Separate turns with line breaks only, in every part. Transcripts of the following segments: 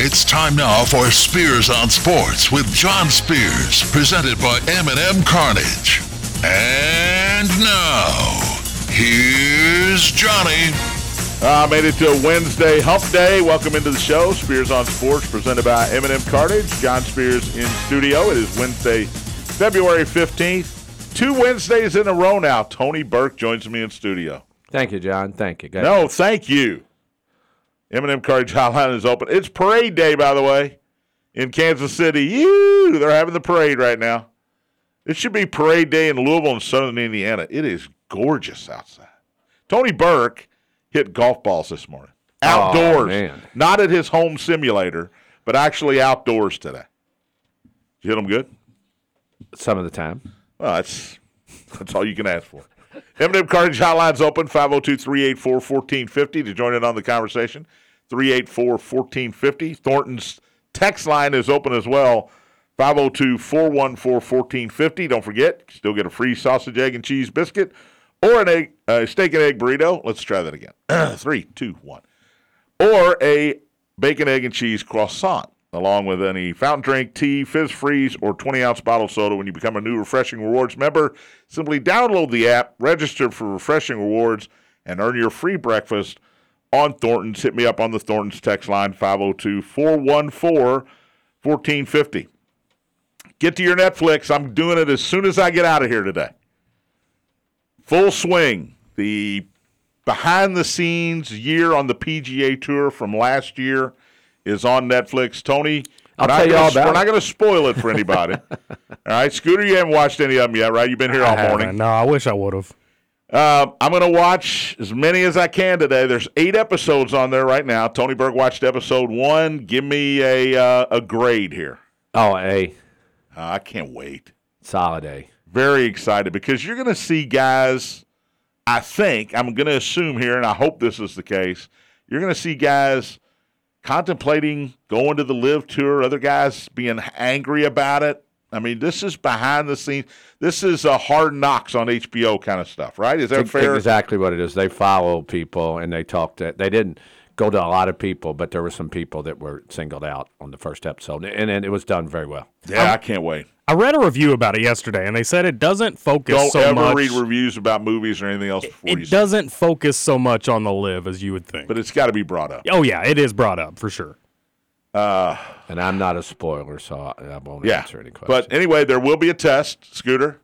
It's time now for Spears on Sports with John Spears, presented by M&M Cartage. And now, here's Johnny.
Uh, made it to Wednesday Hump Day. Welcome into the show. Spears on Sports, presented by M&M Cartage. John Spears in studio. It is Wednesday, February 15th. Two Wednesdays in a row now. Tony Burke joins me in studio.
Thank you, John. Thank you. Go
No, thank you. M&M Cartage Hotline is open. It's parade day, by the way, in Kansas City. You, they're having the parade right now. It should be parade day in Louisville and Southern Indiana. It is gorgeous outside. Tony Burke hit golf balls this morning. Outdoors.
man.
Not at his home simulator, but actually outdoors today. Did you hit them good?
Some of the time.
Well, that's that's all you can ask for. M&M Cartage Hotline's open, 502-384-1450 to join in on the conversation. 384-1450. Thornton's text line is open as well, 502-414-1450. Don't forget, you still get a free sausage, egg, and cheese biscuit or an egg, uh, steak and egg burrito. Let's try that again. Three, two, one. Or a bacon, egg, and cheese croissant, along with any fountain drink, tea, fizz freeze, or 20 ounce bottle soda when you become a new Refreshing Rewards member. Simply download the app, register for Refreshing Rewards, and earn your free breakfast on Thornton's. Hit me up on the Thornton's text line 502 414 1450. Get to your Netflix. I'm doing it as soon as I get out of here today. Full swing. The behind the scenes year on the PGA Tour from last year is on Netflix. Tony,
I'll
we're not
tell you
gonna-
all about
We're
it.
not going to spoil it for anybody. all right, Scooter, you haven't watched any of them yet, right? You've been here all
I
morning.
haven't. No, I wish I would have.
Uh, I'm going to watch as many as I can today. There's eight episodes on there right now. Tony Burke watched episode one. Give me a uh, a grade here.
Oh, a
Uh, I can't wait.
solid A.
Very excited because you're going to see guys. I think I'm going to assume here, and I hope this is the case. You're going to see guys contemplating going to the LIV tour. Other guys being angry about it. I mean, this is behind the scenes. This is a hard knocks on HBO kind of stuff, right? Is that fair?
Exactly what it is. They follow people and they talk to. They didn't go to a lot of people, but there were some people that were singled out on the first episode, and, and it was done very well.
Yeah, I can't wait.
I read a review about it yesterday, and they said it doesn't focus
Don't
so
ever
much.
read reviews about movies or anything else before you.
it
see
doesn't focus so much on the LIV as you would think.
but it's got to be brought up.
oh yeah, it is brought up for sure.
And I'm not a spoiler, so I, I won't
Yeah,
answer any questions.
but anyway, there will be a test, Scooter.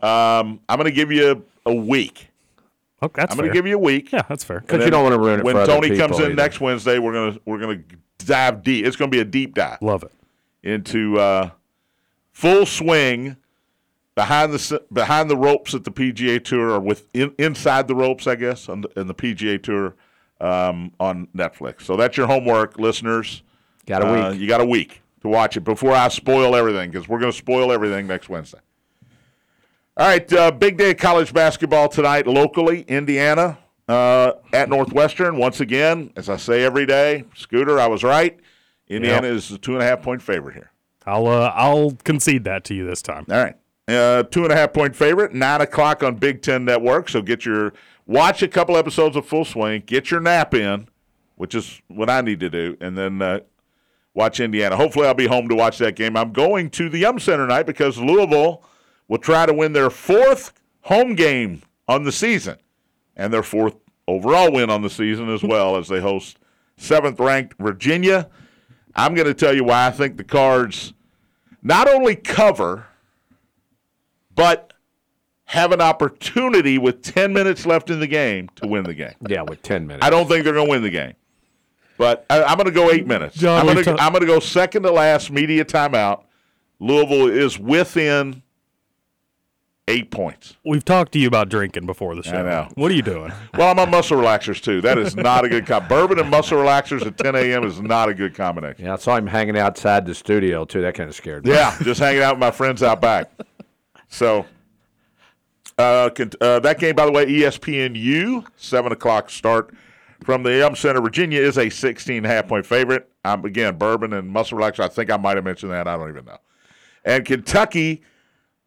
Um, I'm going to give you a, a week.
Oh, that's
I'm going to give you a week.
yeah, that's fair.
because you don't want to ruin it
when
for other
Tony comes in
either.
next Wednesday, we're gonna we're gonna dive deep. It's gonna be a deep dive
Love it.
into uh, full swing behind the behind the ropes at the PGA Tour, or with in, inside the ropes, I guess, on the, in the PGA Tour um, on Netflix. So that's your homework, listeners.
Got a
Uh,
week.
you got a week to watch it before I spoil everything because we're going to spoil everything next Wednesday. All right, uh, big day of college basketball tonight locally. Indiana uh, at Northwestern once again. As I say every day, Scooter, I was right. Indiana is a two and a half point favorite here.
I'll uh, I'll concede that to you this time.
All right, uh, two and a half point favorite. Nine o'clock on Big Ten Network. So get your watch a couple episodes of Full Swing. Get your nap in, which is what I need to do, and then uh, watch Indiana. Hopefully, I'll be home to watch that game. I'm going to the Yum Center tonight because Louisville will try to win their fourth home game on the season and their fourth overall win on the season as well as they host seventh ranked Virginia. I'm going to tell you why I think the Cards not only cover, but have an opportunity with 10 minutes left in the game to win the game.
yeah, with ten minutes.
I don't think they're going to win the game. But I, I'm going to go eight minutes.
John,
I'm going to
ta-
I'm going to go second to last media timeout. Louisville is within eight points.
We've talked to you about drinking before the show.
know.
What are you doing?
Well, I'm on muscle relaxers too. That is not a good com- bourbon and muscle relaxers at 10 a.m. is not a good combination.
Yeah, I saw him hanging outside the studio too. That kind of scared me.
Yeah, just hanging out with my friends out back. So, uh, uh, that game, by the way, ESPNU, 7 o'clock start from the Yum Center. Virginia is a 16 half point favorite. Um, again, bourbon and muscle relaxer. I think I might have mentioned that. I don't even know. And Kentucky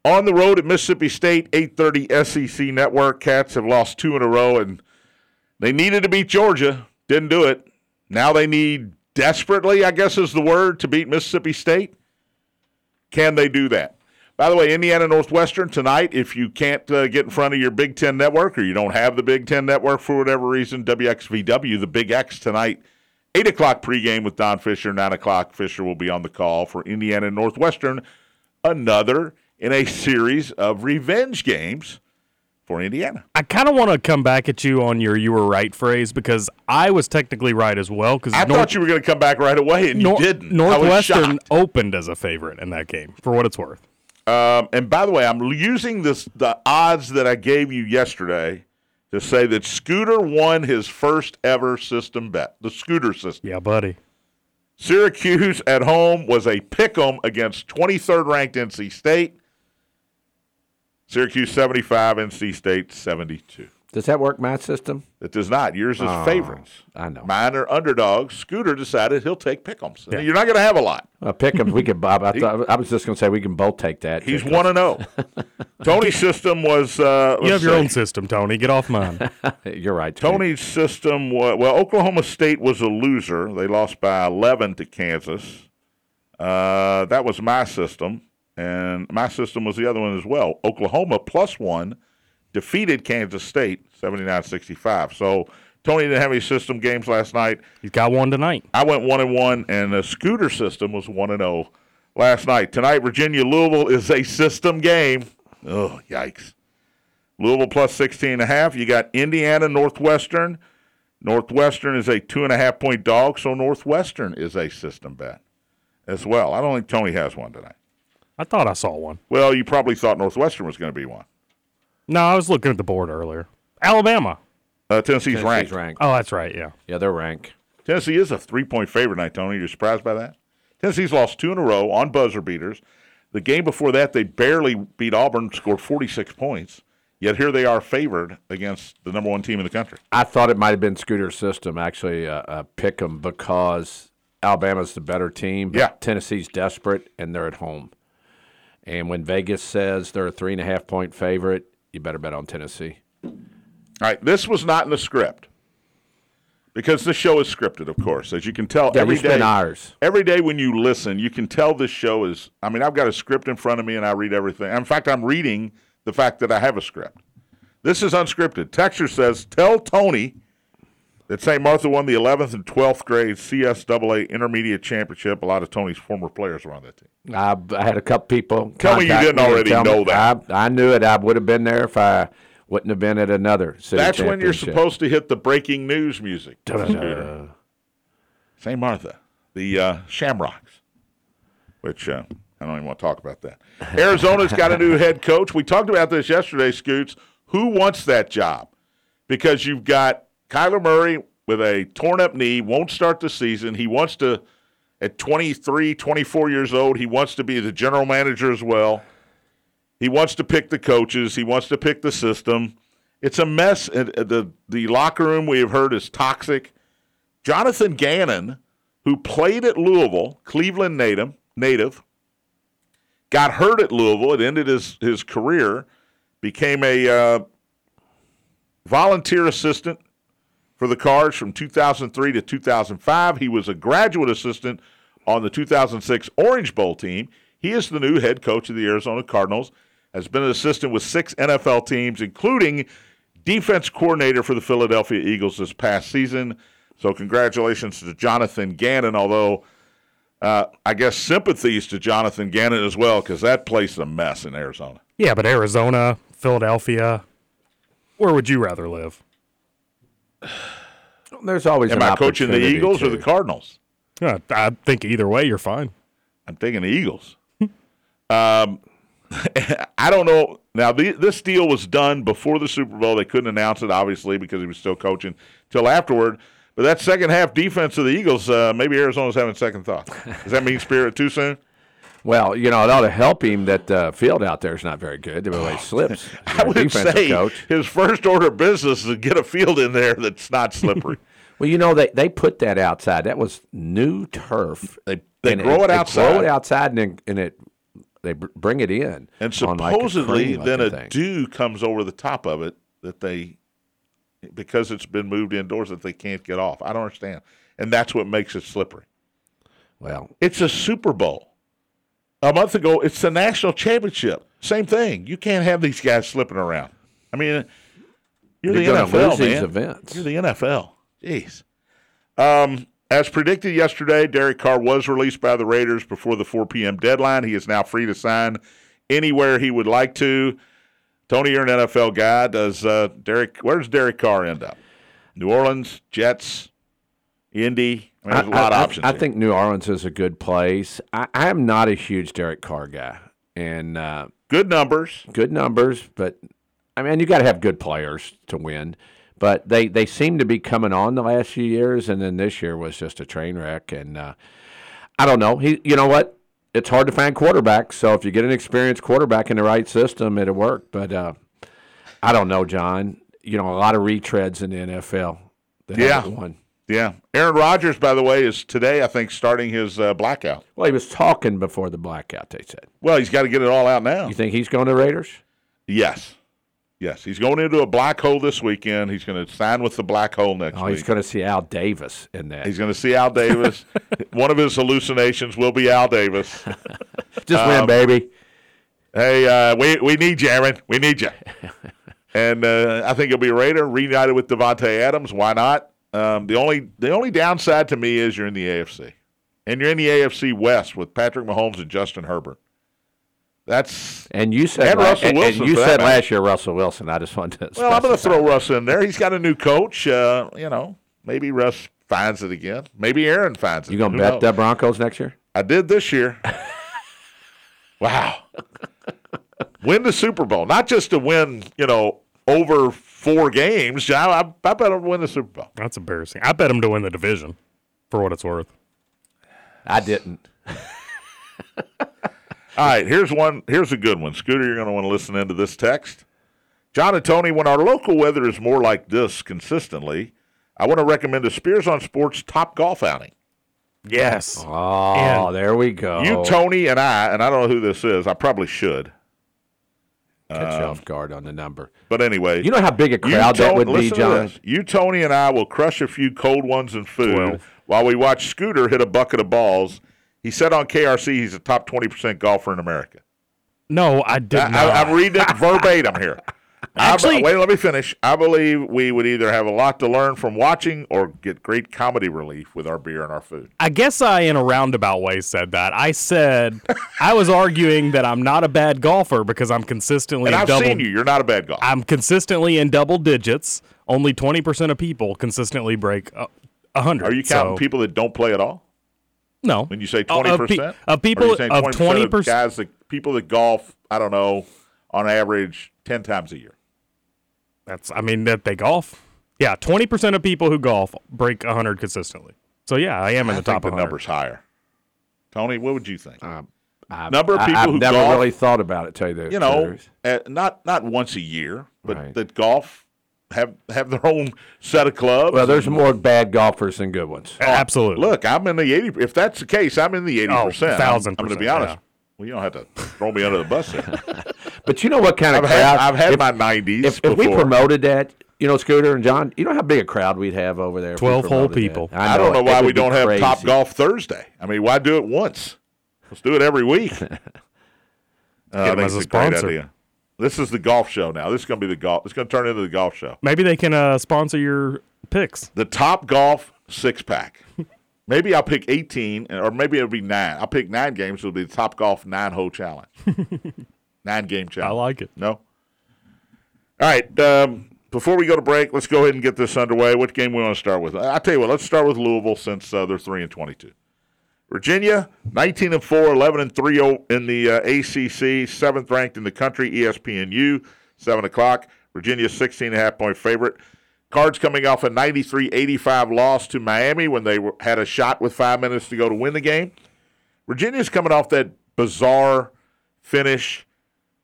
on the road at Mississippi State, 8:30 SEC Network. Cats have lost two in a row, and they needed to beat Georgia. Didn't do it. Now they need desperately, I guess is the word, to beat Mississippi State? Can they do that? By the way, Indiana Northwestern tonight, if you can't uh, get in front of your Big Ten network or you don't have the Big Ten network for whatever reason, WXVW, the Big X tonight, 8 o'clock pregame with Don Fischer, 9 o'clock, Fischer will be on the call for Indiana Northwestern, another in a series of revenge games for Indiana.
I kind of want to come back at you on your "you were right" phrase because I was technically right as well. Because
I thought you were going to come back right away, and
Nor-
you didn't.
Northwestern
I was shocked.
opened as a favorite in that game, for what it's worth.
Um, and by the way, I'm using this the odds that I gave you yesterday to say that Scooter won his first ever system bet, the Scooter system.
Yeah, buddy.
Syracuse at home was a pick 'em against 23rd ranked NC State. Syracuse 75, NC State 72.
Does that work, my system?
It does not. Yours is favorites.
I know.
Mine are underdogs. Scooter decided he'll take pick'ems. You're not going to have a lot.
Uh, pick 'em. We could. Bob. I, thought, I was just going to say we can both take that.
He's one and zero. Tony's system was. Uh,
You have your
see.
own system, Tony. Get off mine.
You're right. Tony.
Tony's system was well. Oklahoma State was a loser. They lost by 11 to Kansas. Uh, that was my system, and my system was the other one as well. Oklahoma plus one defeated Kansas State 79-65. So Tony didn't have any system games last night.
He's got one tonight.
I went one and one, and the scooter system was one and zero last night. Tonight, Virginia Louisville is a system game. Oh, yikes! Louisville plus 16 and a half. You got Indiana Northwestern. Northwestern is a two and a half point dog, so Northwestern is a system bet as well. I don't think Tony has one tonight.
I thought I saw one.
Well, you probably thought Northwestern was going to be one.
No, I was looking at the board earlier. Alabama.
Uh, Tennessee's,
Tennessee's
ranked.
ranked.
Oh, that's right. Yeah.
Yeah, they're ranked.
Tennessee is a three point favorite tonight, Tony. You're surprised by that? Tennessee's lost two in a row on buzzer beaters. The game before that, they barely beat Auburn, scored 46 points. Yet here they are favored against the number one team in the country.
I thought it might have been Scooter System actually uh, uh, pick 'em because Alabama's the better team. But
Yeah.
Tennessee's desperate and they're at home. And when Vegas says they're a three and a half point favorite, you better bet on Tennessee.
All right, this was not in the script because this show is scripted, of course, as you can tell.
Yeah,
every
you hours.
Every day when you listen, you can tell this show is. I mean, I've got a script in front of me and I read everything. In fact, I'm reading the fact that I have a script. This is unscripted. Texture says, "Tell Tony that St. Martha won the 11th and 12th grade CSAA Intermediate Championship. A lot of Tony's former players were on that team.
I, I had a couple people.
Tell me you didn't already
tell me-
know that.
I, I knew it. I would have been there if I wouldn't have been at another city
That's when you're supposed to hit the breaking news music. St. Martha, the uh, Shamrocks, which uh, I don't even want to talk about that. Arizona's got a new head coach. We talked about this yesterday, Scoots. Who wants that job? Because you've got Kyler Murray with a torn up knee, won't start the season. He wants to, at 23, 24 years old, he wants to be the general manager as well. He wants to pick the coaches. He wants to pick the system. It's a mess. Uh, the the locker room we have heard is toxic. Jonathan Gannon, who played at Louisville, Cleveland native, native, got hurt at Louisville. It ended his his career. Became a uh, volunteer assistant for the Cards from 2003 to 2005. He was a graduate assistant on the 2006 Orange Bowl team. He is the new head coach of the Arizona Cardinals. Has been an assistant with six NFL teams, including defense coordinator for the Philadelphia Eagles this past season. So, congratulations to Jonathan Gannon. Although, uh, I guess sympathies to Jonathan Gannon as well, because that place is a mess in Arizona.
Yeah, but Arizona, Philadelphia. Where would you rather live?
There's always
Am
an
I coaching the
opportunity
Eagles or the Cardinals?
Uh, I think either way, you're fine.
I'm thinking the Eagles. um, I don't know. Now, the, this deal was done before the Super Bowl. They couldn't announce it, obviously, because he was still coaching till afterward. But that second half defense of the Eagles, uh, maybe Arizona's having second thoughts. Does that mean spirit too soon?
Well, you know, it ought to help him that the field out there is not very good. The way he slips.
I would say
coach.
his first order of business is to get a field in there that's not slippery.
Well, you know, they, they put that outside. That was new turf.
They- they grow it
They
outside.
grow it outside, and, and it they bring it in.
And
on like a
supposedly, then a dew comes over the top of it that they, because it's been moved indoors, that they can't get off. I don't understand. and that's what makes it slippery.
Well,
It's a Super Bowl. A month ago, it's the national championship. Same thing. You can't have these guys slipping around. I mean, you're the
You're gonna
NFL,
lose
man.
these events.
You're the NFL. Jeez. Um, as predicted yesterday, Derek Carr was released by the Raiders before the 4 p.m. deadline. He is now free to sign anywhere he would like to. Tony, you're an NFL guy. Does uh, Derek? Where does Derek Carr end up? New Orleans, Jets, Indy. I mean, there's a lot of
I,
options.
I
here.
think New Orleans is a good place. I, I am not a huge Derek Carr guy, and uh,
good numbers.
good numbers, but I mean, you got to have good players to win. But they, they seem to be coming on the last few years, and then this year was just a train wreck. And uh, I don't know. He, you know what? It's hard to find quarterbacks. So if you get an experienced quarterback in the right system, it'll work. But uh, I don't know, John. You know, a lot of retreads in the NFL.
Yeah.
won.
Yeah. Aaron Rodgers, by the way, is today, I think, starting his uh, blackout.
Well, he was talking before the blackout. They said.
Well, he's got to get it all out now.
You think he's going to Raiders?
Yes. Yes. He's going into a black hole this weekend. He's going to sign with the black hole next
Oh,
week.
he's going to see Al Davis in that.
He's going to see Al Davis. One of his hallucinations will be Al Davis.
Just
um,
win, baby.
hey, uh, we, we need you, Aaron. We need you. and uh, I think he'll be a Raider, reunited with Davante Adams. Why not? Um, the only the only downside to me is you're in the AFC, and you're in the AFC West with Patrick Mahomes and Justin Herbert. That's
And you said
And
la-
Russell
and-
Wilson,
and you said last year Russell Wilson. I just wanted to.
well. I'm going to throw Russ in there. He's got a new coach. Uh, you know, maybe Russ finds it again. Maybe Aaron finds it.
You gonna bet
knows?
the Broncos next year?
I did this year. wow. win the Super Bowl. Not just to win, you know, over four games. I, I, I bet I'll win the Super Bowl.
That's embarrassing. I bet him to win the division, for what it's worth.
I didn't.
All right, here's one. Here's a good one. Scooter, you're going to want to listen into this text. John and Tony, when our local weather is more like this consistently, I want to recommend a Spears on Sports top golf outing.
Yes.
Oh,
And-
there we go.
You, Tony, and I, and I don't know who this is. I probably should.
Catch you off um, guard on the number.
But anyway,
You know how big a
You,
crowd that would be,
listen to
John.
You, Tony, and I will crush a few cold ones and food
Twelve.
while we watch Scooter hit a bucket of balls. He said on KRC he's a top 20% golfer in America.
No, I did
I,
not.
I, I'm reading it verbatim here. Be-
Actually-
wait, let me finish. I believe we would either have a lot to learn from watching or get great comedy relief with our beer and our food.
I guess I, in a roundabout way, said that. I said I was arguing that I'm not a bad golfer because I'm consistently
And
in
I've
double.
seen you. You're not a bad golfer.
I'm consistently in double digits. Only 20% of people consistently break a a hundred.
Are you counting
so,
people that don't play at all?
No.
When you say
Oh,
20%?
of pe- of people-
are you saying
of
20% of
20%
guys that people that golf, I don't know, on average 10 times a year.
That's. I mean that they golf. Yeah, 20% of people who golf break a hundred consistently. So yeah, I am in
I
the
think
top
the
100.
number's higher. Tony, what would you think?
Um, I,
Number of
I-
people
I've
who
never
golf-
really thought about it. Tell you the
you know,
truth.
uh, not not once a year, but
Right.
that golf have have their own set of clubs.
Well, there's more bad golfers than good ones.
Absolutely.
Look, I'm in the eighty. If that's the case, I'm in the eighty percent.
Oh, thousand
I'm, going to be
percent,
honest.
Yeah.
Well, you don't have to throw me under the bus.
But you know what kind of
I've
crowd?
had I've had
if,
my nineties
if, if we promoted that, you know, Scooter and John, you know how big a crowd we'd have over there.
12 whole
promoted that?
people.
I, don't know
it
why
would
we don't have Top. Golf Thursday. I mean, why do it once? Let's do it every week. Uh, I
Get 'em as a
it's a great
sponsor.
idea. This is the golf show now. This is going to be the golf. It's going to turn into the golf show.
Maybe they can uh, sponsor your picks.
The Top Golf six pack. Maybe I'll pick 18, or maybe it'll be nine. I'll pick nine games. It'll be the Top Golf nine hole challenge. nine game challenge.
I like it.
No? All right. Um, before we go to break, let's go ahead and get this underway. Which game we want to start with? I'll tell you what, let's start with Louisville since uh, they're 3 and 22. Virginia, 19 and 4, 11 and three in the uh, ACC, seventh ranked in the country, ESPNU, 7 o'clock. Virginia, 16 and a half point favorite. Cards coming off a 93 85 loss to Miami when they were, had a shot with five minutes to go to win the game. Virginia's coming off that bizarre finish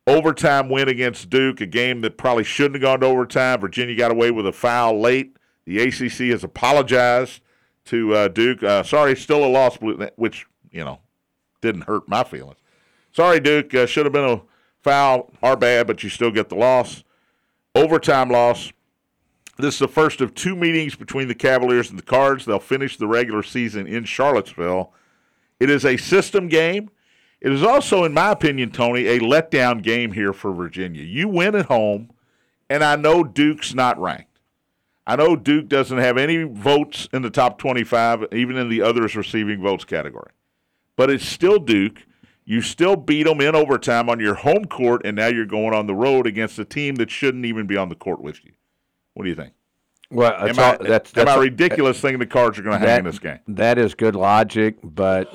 overtime win against Duke, a game that probably shouldn't have gone to overtime. Virginia got away with a foul late. The ACC has apologized to uh, Duke. Uh, sorry, still a loss, which you know didn't hurt my feelings. Sorry, Duke. Uh, should have been a foul. Our bad, but you still get the loss. Overtime loss. This is the first of two meetings between the Cavaliers and the Cards. They'll finish the regular season in Charlottesville. It is a system game. It is also, in my opinion, Tony, a letdown game here for Virginia. You win at home, and I know Duke's not ranked. I know Duke doesn't have any votes in the top 25, even in the others receiving votes category. But it's still Duke. You still beat them in overtime on your home court, and now you're going on the road against a team that shouldn't even be on the court with you. What do you think?
Well,
Am
that's
I,
all, that's,
am I ridiculous thing. the Cards are going to hang in this game?
That is good logic, but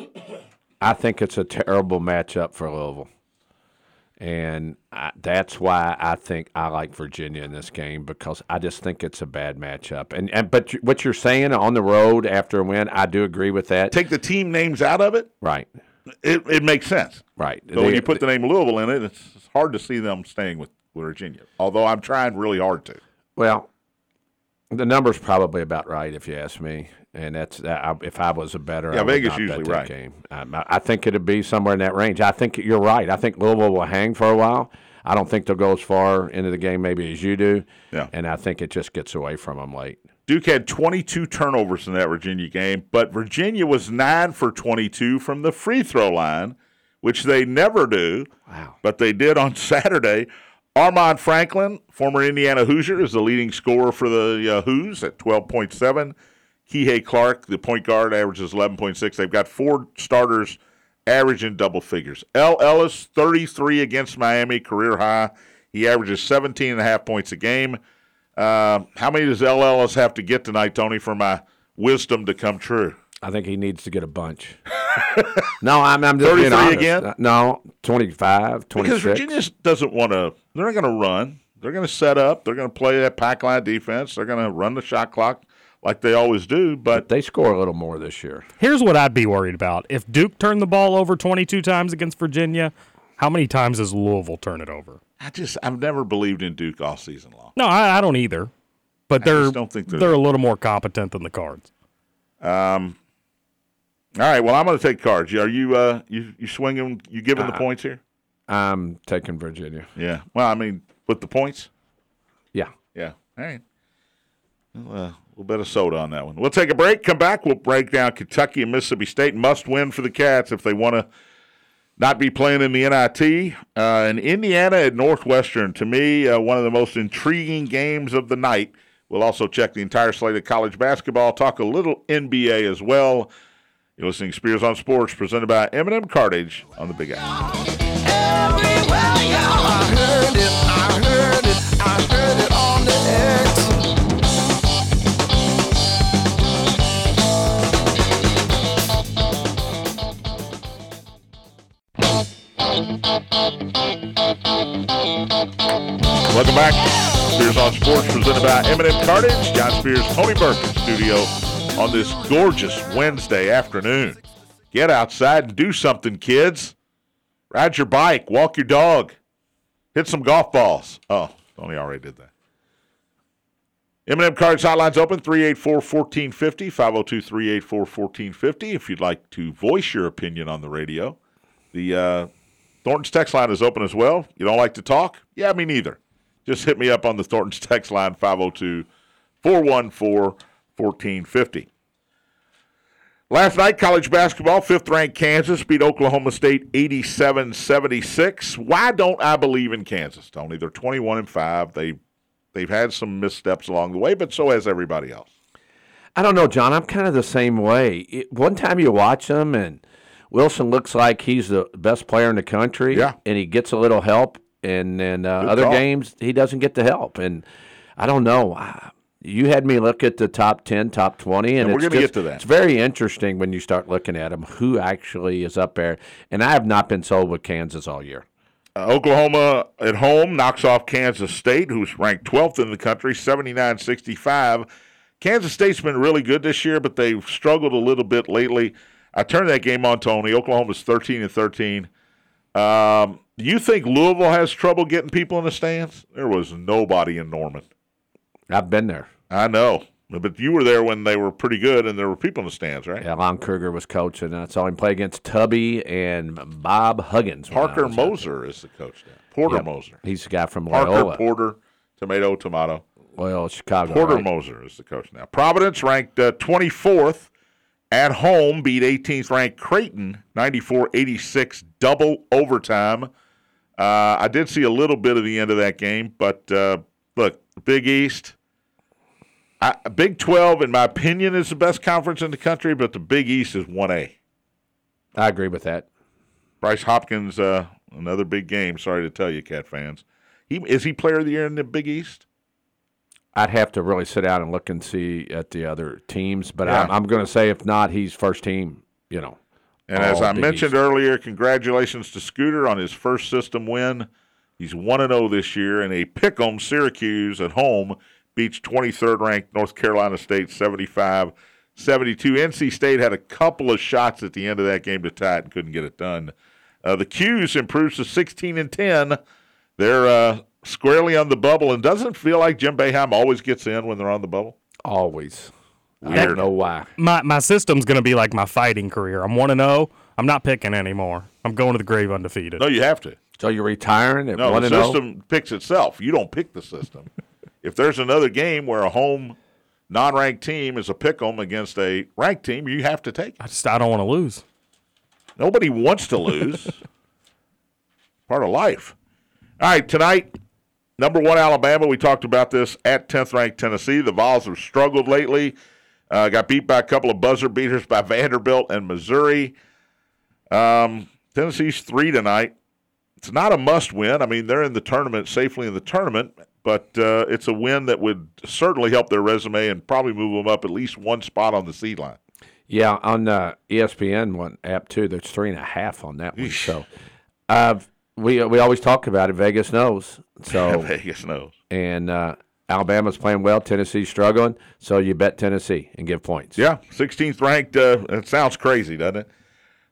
I think it's a terrible matchup for Louisville. And I, that's why I think I like Virginia in this game because I just think it's a bad matchup. And, and but what you're saying on the road after a win, I do agree with that.
Take the team names out of it,
right,
it, it makes sense.
right.
So when you put the name Louisville in it, it's it's hard to see them staying with Virginia. Although I'm trying really hard to.
Well, the number's probably about right if you ask me, and that's that. I, if I was a better,
Yeah, Vegas usually right.
Game. Um, I, I think it'd be somewhere in that range. I think you're right. I think Louisville will hang for a while. I don't think they'll go as far into the game maybe as you do.
Yeah.
and I think it just gets away from them late.
Duke had 22 turnovers in that Virginia game, but Virginia was 9 for 22 from the free throw line, which they never do.
Wow.
But they did on Saturday. Armaani Franklin, former Indiana Hoosier, is the leading scorer for the uh, Hoos at 12.7. Kihei Clark, the point guard, averages 11.6. They've got four starters averaging double figures. El Ellis, 33 against Miami, career high. He averages 17 and a half points a game. Uh, how many does El Ellis have to get tonight, Tony, for my wisdom to come true?
I think he needs to get a bunch. no, I'm, I'm just being
33
honest.
again?
No, 25, 26.
Because Virginia doesn't want to. They're not going to run. They're going to set up. They're going to play that pack line defense. They're going to run the shot clock like they always do. But
they score a little more this year.
Here's what I'd be worried about. If Duke turned the ball over 22 times against Virginia, how many times does Louisville turn it over?
I just I've never believed in Duke all season long.
No, I, I don't either. But they're
just don't think they're
they're a little more competent than the Cards. Um.
All right. Well, I'm going to take cards. Are you uh you you swinging? You giving the points here?
I'm taking Virginia.
Yeah. Well, I mean, with the points.
Yeah.
Yeah. All right. Well, uh, a little bit of soda on that one. We'll take a break. Come back. We'll break down Kentucky and Mississippi State. Must win for the Cats if they want to not be playing in the NIT. Uh, and Indiana at Northwestern, to me, uh, one of the most intriguing games of the night. We'll also check the entire slate of college basketball, talk a little NBA as well. You're listening to Spears on Sports, presented by M&M Cartage on the Big Apple. Welcome back. Spears on Sports, presented by M&M Cartage. John Spears, Tony Burke in studio on this gorgeous Wednesday afternoon. Get outside and do something, kids. Ride your bike, walk your dog, hit some golf balls. Oh, Tony already did that. M&M Cartage hotline's open 384 1450, 502 384 1450. If you'd like to voice your opinion on the radio, the uh, Thornton's text line is open as well. You don't like to talk? Yeah, me neither. Just hit me up on the Thornton's text line 502 414 1450. Last night, college basketball, fifth ranked Kansas beat Oklahoma State 87 76. Why don't I believe in Kansas, Tony? They're 21 and 5. They, they've had some missteps along the way, but so has everybody else.
I don't know, John. I'm kind of the same way. It, one time you watch them, and Wilson looks like he's the best player in the country.
Yeah.
and he gets a little help, and then uh, other
call.
games he doesn't get the help. And I don't know. I- You had me look at the top ten, top twenty, and,
And we're
it's
gonna get to that.
It's very interesting when you start looking at them who actually is up there. And I have not been sold with Kansas all year.
Uh, Oklahoma at home knocks off Kansas State, who's ranked 12th in the country, 79 65. Kansas State's been really good this year, but they've struggled a little bit lately. I turned that game on, Tony. Oklahoma's 13 and 13. Um, do you think Louisville has trouble getting people in the stands? There was nobody in Norman.
I've been there.
I know. But you were there when they were pretty good and there were people in the stands, right?
Yeah, Lon Kruger was coaching. and I saw him play against Tubby and Bob Huggins.
Parker
was out there.
Moser is the coach now. Porter
Yep.
Moser.
He's the guy from
Parker,
Loyola.
Porter, tomato, tomato.
Well, Chicago.
Porter
right?
Moser is the coach now. Providence ranked uh, 24th at home, beat 18th ranked Creighton 94 86, double overtime. Uh, I did see a little bit of the end of that game, but uh, look, Big East. I, Big 12, in my opinion, is the best conference in the country, but the Big East is 1A.
I agree with that.
Bryce Hopkins, uh, another big game. Sorry to tell you, Cat fans. He is he player of the year in the Big East?
I'd have to really sit down and look and see at the other teams, but
Yeah.
I'm, I'm going to say if not, he's first team. You know,
And as I
Big
mentioned
East.
earlier, congratulations to Scooter on his first system win. He's 1 and 0 this year, and a pick 'em Syracuse at home beats 23rd ranked North Carolina State 75 72. NC State had a couple of shots at the end of that game to tie it and couldn't get it done. Uh, the Cuse improves to 16 and 10. They're uh, squarely on the bubble, and doesn't feel like Jim Boeheim always gets in when they're on the bubble.
always. I don't know why.
My my system's gonna be like my fighting career. I'm one and zero. I'm not picking anymore. I'm going to the grave undefeated.
No, you have to.
So you're retiring at
No,
one
the
and oh? zero.
system picks itself. You don't pick the system. if there's another game where a home non-ranked team is a pick 'em against a ranked team, you have to take it.
I just I don't want to lose.
Nobody wants to lose. Part of life. All right, tonight, number one Alabama. We talked about this at 10th ranked Tennessee. The Vols have struggled lately. Uh, got beat by a couple of buzzer beaters by Vanderbilt and Missouri. Um, Tennessee's three tonight. It's not a must win. I mean, they're in the tournament, safely in the tournament, but uh, it's a win that would certainly help their resume and probably move them up at least one spot on the seed line.
Yeah, on uh, ESPN one app too. There's three and a half on that one. So, uh, we we always talk about it. Vegas knows. So
Vegas knows.
and uh, Alabama's playing well. Tennessee's struggling. So you bet Tennessee and give points.
Yeah, 16th ranked. Uh, it sounds crazy, doesn't it?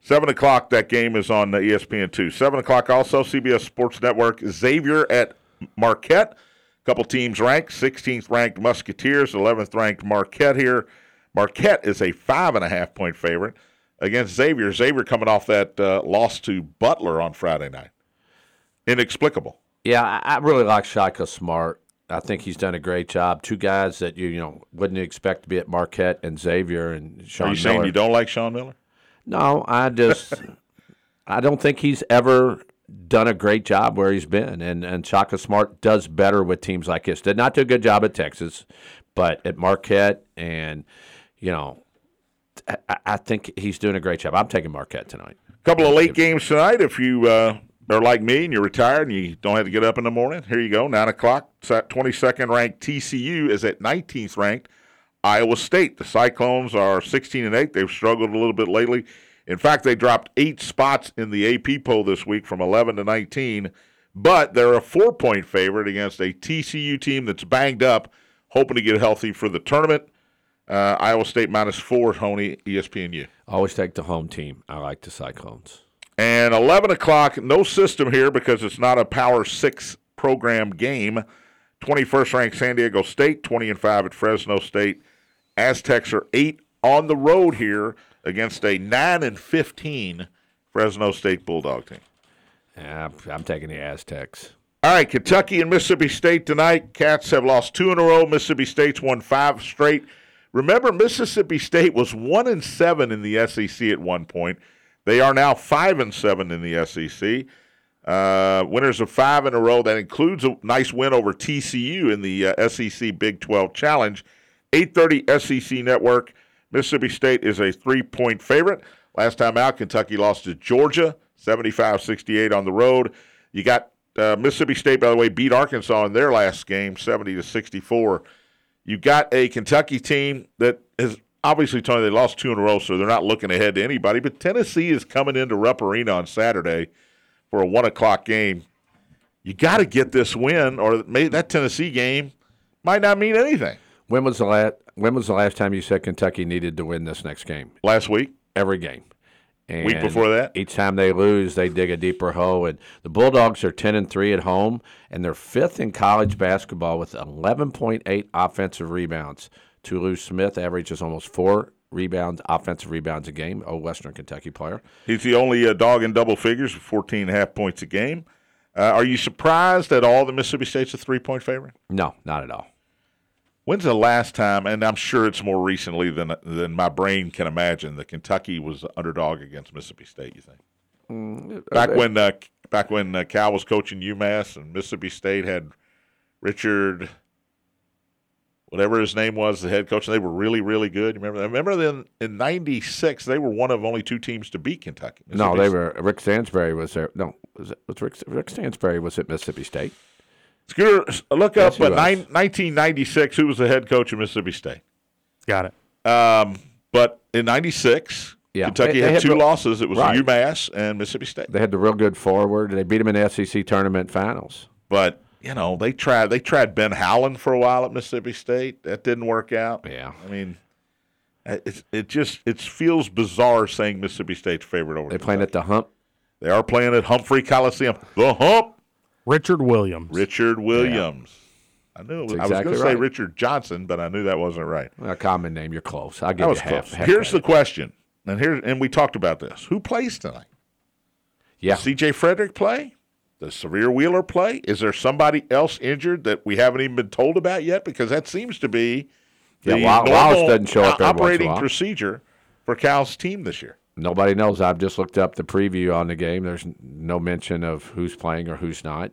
Seven o'clock. That game is on ESPN two. Seven o'clock. Also, CBS Sports Network. Xavier at Marquette. Couple teams ranked. 16th ranked Musketeers. 11th ranked Marquette here. Marquette is a five and a half point favorite against Xavier. Xavier coming off that uh, loss to Butler on Friday night. Inexplicable.
Yeah, I, really like Shaka Smart. I think he's done a great job. Two guys that you you know wouldn't expect to be at Marquette and Xavier and Sean
Are you saying you don't like Sean Miller?
No, I just I don't think he's ever done a great job where he's been, and and Shaka Smart does better with teams like this. Did not do a good job at Texas, but at Marquette, and you know, I, I think he's doing a great job. I'm taking Marquette tonight.
A couple of late games tonight. If you uh, are like me and you're retired and you don't have to get up in the morning, here you go. Nine o'clock. Twenty second ranked TCU is at 19th ranked Iowa State. The Cyclones are 16 and eight. They've struggled a little bit lately. In fact, they dropped eight spots in the AP poll this week from 11 to 19. But they're a four point favorite against a TCU team that's banged up, hoping to get healthy for the tournament. Uh, Iowa State minus four, Honey, E ESPNU.
Always take the home team. I like the Cyclones.
And 11 o'clock, no system here because it's not a Power 6 program game. 21st ranked San Diego State, 20 and 5 at Fresno State. Aztecs are 8 on the road here against a 9 and 15 Fresno State Bulldog team.
Yeah, I'm, I'm taking the Aztecs.
All right, Kentucky and Mississippi State tonight. Cats have lost two in a row. Mississippi State's won five straight. Remember, Mississippi State was one and seven in the SEC at one point. They are now five and seven in the SEC. Uh, winners of five in a row. That includes a nice win over TCU in the uh, SEC Big 12 Challenge. 8:30 SEC Network. Mississippi State is a three-point favorite. Last time out, Kentucky lost to Georgia, 75-68 on the road. You got uh, Mississippi State, by the way, beat Arkansas in their last game, 70 to 64. You got a Kentucky team that is obviously, Tony, they lost two in a row, so they're not looking ahead to anybody. But Tennessee is coming into Rupp Arena on Saturday for a one o'clock game. You got to get this win, or that Tennessee game might not mean anything.
When was the last When was the last time you said Kentucky needed to win this next game?
Last week,
Every game. And
Week before that?
each time they lose, they dig a deeper hole. And the Bulldogs are ten and three at home, and they're fifth in college basketball with eleven point eight offensive rebounds. Tolu Smith averages almost four rebounds, offensive rebounds a game. Oh, Western Kentucky player.
he's the only uh, dog in double figures with 14 and a half points a game. Uh, are you surprised at all that Mississippi State's a three point favorite?
No, not at all.
When's the last time? And I'm sure it's more recently than than my brain can imagine. That Kentucky was underdog against Mississippi State. You think? back when uh, back when uh, Cal was coaching UMass and Mississippi State had Richard, whatever his name was, the head coach. And they were really really good. You remember? that? Remember then in '96 they were one of only two teams to beat Kentucky.
No, they
State.
were. Rick Stansbury was there. No, was it was Rick, Rick Stansbury was at Mississippi State?
Scooter, look up
he
uh, nine, 1996. Who was the head coach of Mississippi State?
Got it.
Um, but in '96,
Yeah.
Kentucky
They- they
had,
had
two
real-
losses. It was
Right.
UMass and Mississippi State.
They had the real good forward. They beat them in the SEC tournament finals.
But you know, they tried. They tried Ben Howland for a while at Mississippi State. That didn't work out.
Yeah.
I mean, it, it just it feels bizarre saying Mississippi State's favorite over.
They playing at the hump.
They are playing at Humphrey Coliseum. The Hump.
Richard Williams.
Richard Williams. I knew. It was,
That's
I was going
exactly
to say. Richard Johnson, but I knew that wasn't right.
A common name. You're close. I'll give
That
you
was
half.
close.
half
Here's the question, and here and we talked about this. Who plays tonight?
yeah.
C.J. Frederick play? Does Sahvir Wheeler play? Is there somebody else injured that we haven't even been told about yet? Because that seems to be the
Wa- Wallace
normal
doesn't show up every once in
operating procedure for Cal's team this year.
Nobody knows. I've just looked up the preview on the game. There's no mention of who's playing or who's not.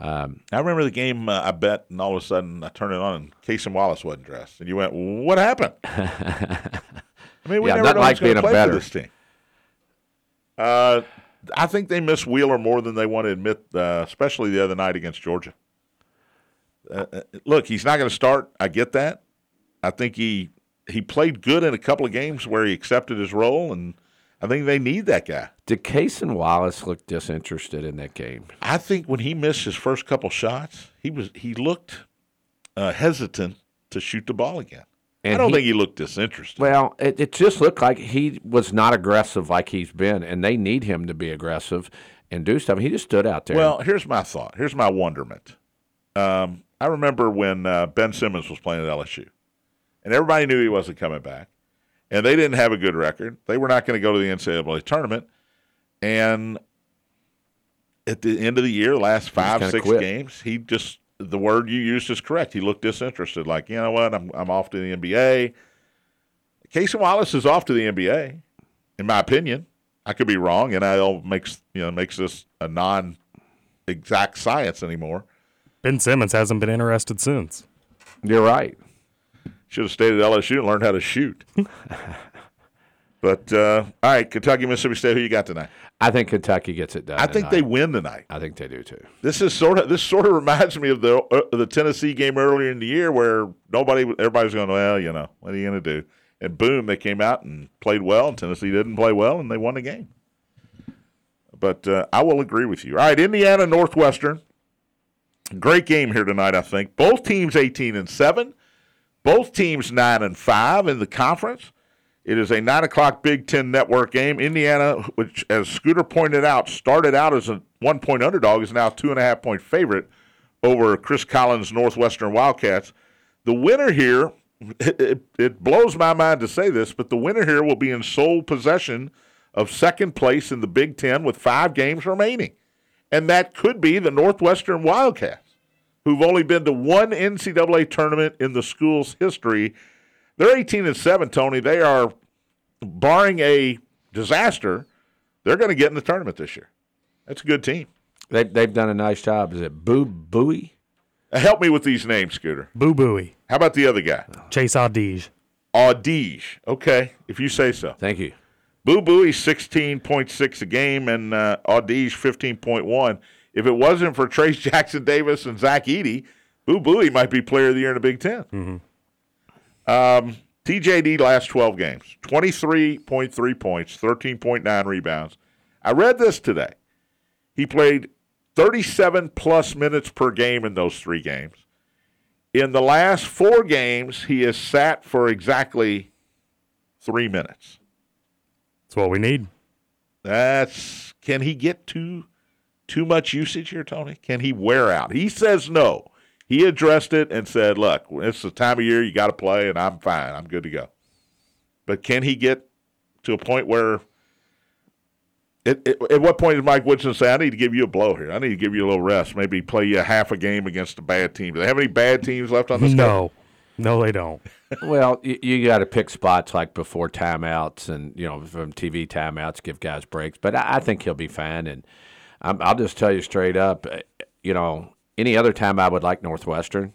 Um,
I remember the game. Uh, I bet, and all of a sudden I turned it on, and Cason Wallace wasn't dressed, and you went, "What happened?" I mean, we
Yeah,
never know
like
who's going
being
to
a
play
better.
for this team. Uh, I think they miss Wheeler more than they want to admit, uh, especially the other night against Georgia. Uh, uh, look, he's not going to start. I get that. I think he he played good in a couple of games where he accepted his role, and I think they need that guy.
did Cason Wallace look disinterested in that game?
I think when he missed his first couple shots, he was he looked uh, hesitant to shoot the ball again. I don't
he-
think he looked disinterested.
Well, it, it just looked like he was not aggressive like he's been, and they need him to be aggressive and do stuff. He just stood out there.
Well, here's my thought. Here's my wonderment. Um, I remember when uh, Ben Simmons was playing at LSU, and everybody knew he wasn't coming back, and they didn't have a good record. They were not going to go to the NCAA tournament, and at the end of the year, last five six
quit.
games, he just the word you used is correct. He looked disinterested, like you know what, I'm I'm off to the NBA. Cason Wallace is off to the NBA, in my opinion. I could be wrong, and NIL makes you know makes this a non exact science anymore.
Ben Simmons hasn't been interested since.
You're right.
Should have stayed at LSU and learned how to shoot. but uh, all right, Kentucky, Mississippi State. Who you got tonight?
I think Kentucky gets it done.
I think they
tonight.
win tonight.
I think they do too.
This is sort of this sort of reminds me of the uh, the Tennessee game earlier in the year where nobody everybody was going, well, you know, what are you going to do? And boom, they came out and played well, and Tennessee didn't play well, and they won the game. But uh, I will agree with you. All right, Indiana Northwestern, great game here tonight. I think both teams eighteen and seven, both teams nine and five in the conference. It is a nine o'clock Big Ten Network game. Indiana, which, as Scooter pointed out, started out as a one point underdog, is now two and a half point favorite over Chris Collins' Northwestern Wildcats. The winner here, it, it, it blows my mind to say this, but the winner here will be in sole possession of second place in the Big Ten with five games remaining. And that could be the Northwestern Wildcats, who've only been to one NCAA tournament in the school's history. They're 18 and 7, Tony. They are, barring a disaster, they're going to get in the tournament this year. That's a good team.
They, they've done a nice job. Is it Boo Buie?
Uh, Help me with these names, Scooter.
Boo Buie.
How about the other guy?
Chase Audige.
Audige. Okay, if you say so.
Thank you.
Boo Buie, 16.6 a game, and uh, Audige, 15.1. If it wasn't for Trayce Jackson Davis and Zach Edey, Boo Buie might be player of the year in the Big 10 Um, TJD last 12 games, 23.3 points, 13.9 rebounds. I read this today. He played 37 plus minutes per game in those three games. In the last four games, he has sat for exactly three minutes.
That's what we need.
That's can he get too too much usage here, Tony? Can he wear out? He says no. He addressed it and said, "Look, it's the time of year you got to play, and I'm fine. I'm good to go." But can he get to a point where? At, at, at what point did Mike Woodson say, "I need to give you a blow here. I need to give you a little rest. Maybe play you a half a game against a bad team"? Do they have any bad teams left on the schedule?
No. No, they don't.
Well, you, you got to pick spots like before timeouts and you know from TV timeouts, give guys breaks. But I, I think he'll be fine. And I'm, I'll just tell you straight up, uh, you know, any other time I would like Northwestern,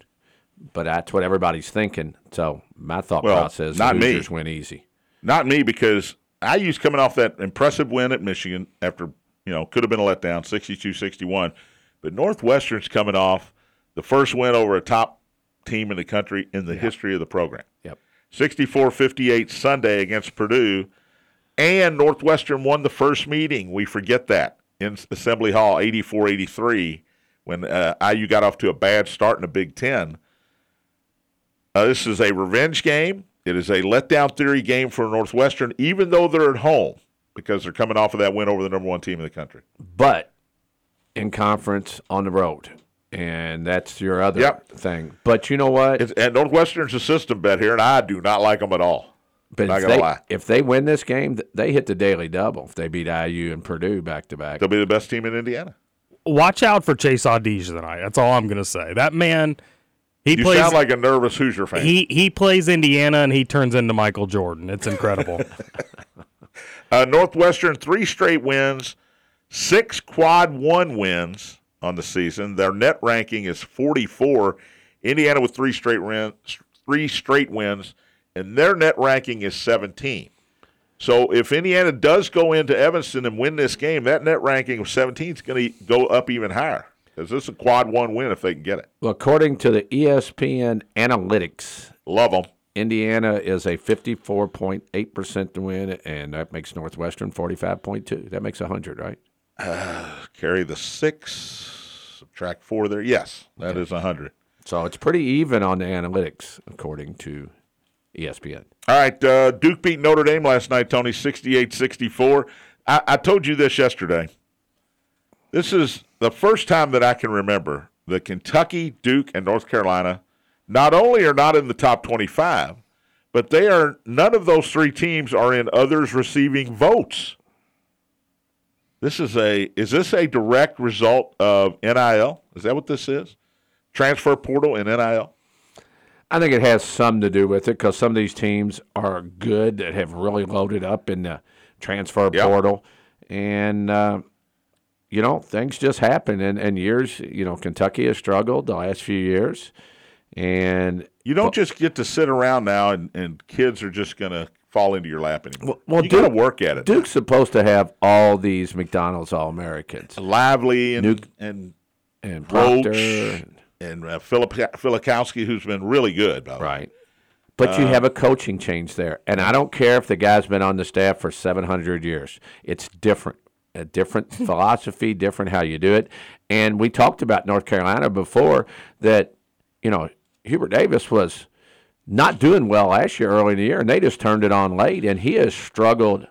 but that's what everybody's thinking. So my thought
Well,
process:
not me.
Hoosiers win easy.
Not me because IU's coming off that impressive win at Michigan after, you know, could have been a letdown, 62-61. But Northwestern's coming off the first win over a top team in the country in the history of the program.
Yep.
64-58 Sunday against Purdue. And Northwestern won the first meeting. We forget that in Assembly Hall, 84-83, when uh, IU got off to a bad start in the Big Ten. Uh, this is a revenge game. It is a letdown theory game for Northwestern, even though they're at home because they're coming off of that win over the number one team in the country.
But in conference on the road, and that's your other
Yep.
thing. But you know what?
It's, and Northwestern's a system bet here, and I do not like them at all.
But
Not
if
gonna
they,
lie.
if they win this game, they hit the daily double. If they beat IU and Purdue back to back,
They'll be the best team in Indiana.
Watch out for Chase Audige tonight. That's all I'm gonna say. That man, he
You
plays.
sound like a nervous Hoosier fan.
he he plays Indiana and he turns into Michael Jordan. It's incredible.
Uh, Northwestern, three straight wins, six quad one wins on the season. Their net ranking is 44. Indiana with three straight win, three straight wins, and their net ranking is 17. So if Indiana does go into Evanston and win this game, that net ranking of 17 is going to go up even higher because this is a quad one win if they can get it.
well, according to the ESPN analytics,
Love them.
Indiana is a 54.8% to win, and that makes Northwestern 45.2. That makes 100, right?
Uh, carry the six, subtract four there. Yes, that is 100.
So it's pretty even on the analytics, according to ESPN.
All right, uh, Duke beat Notre Dame last night, Tony, 68 64. I, I told you this yesterday. This is the first time that I can remember that Kentucky, Duke, and North Carolina not only are not in the top 25, but they are none of those three teams are in others receiving votes. This is a is this a direct result of NIL? Is that what this is? Transfer portal and NIL?
I think it has some to do with it because some of these teams are good that have really loaded up in the transfer
Yep.
portal, and uh, you know things just happen. And, and years, you know, Kentucky has struggled the last few years, and
You don't just get to sit around now and, and kids are just going to fall into your lap anymore.
Well- well,
you got to work at it.
Duke's supposed to have all these McDonald's All Americans
Lively and
Nuke-
and
and Proctor,
Roach.
And-
uh, Philip Filipowski, who's been really good. By the way.
right? But you have a coaching change there, and I don't care if the guy's been on the staff for seven hundred years. It's different, a different philosophy, different how you do it. And we talked about North Carolina before that. You know, Hubert Davis was not doing well last year, early in the year, and they just turned it on late, and he has struggled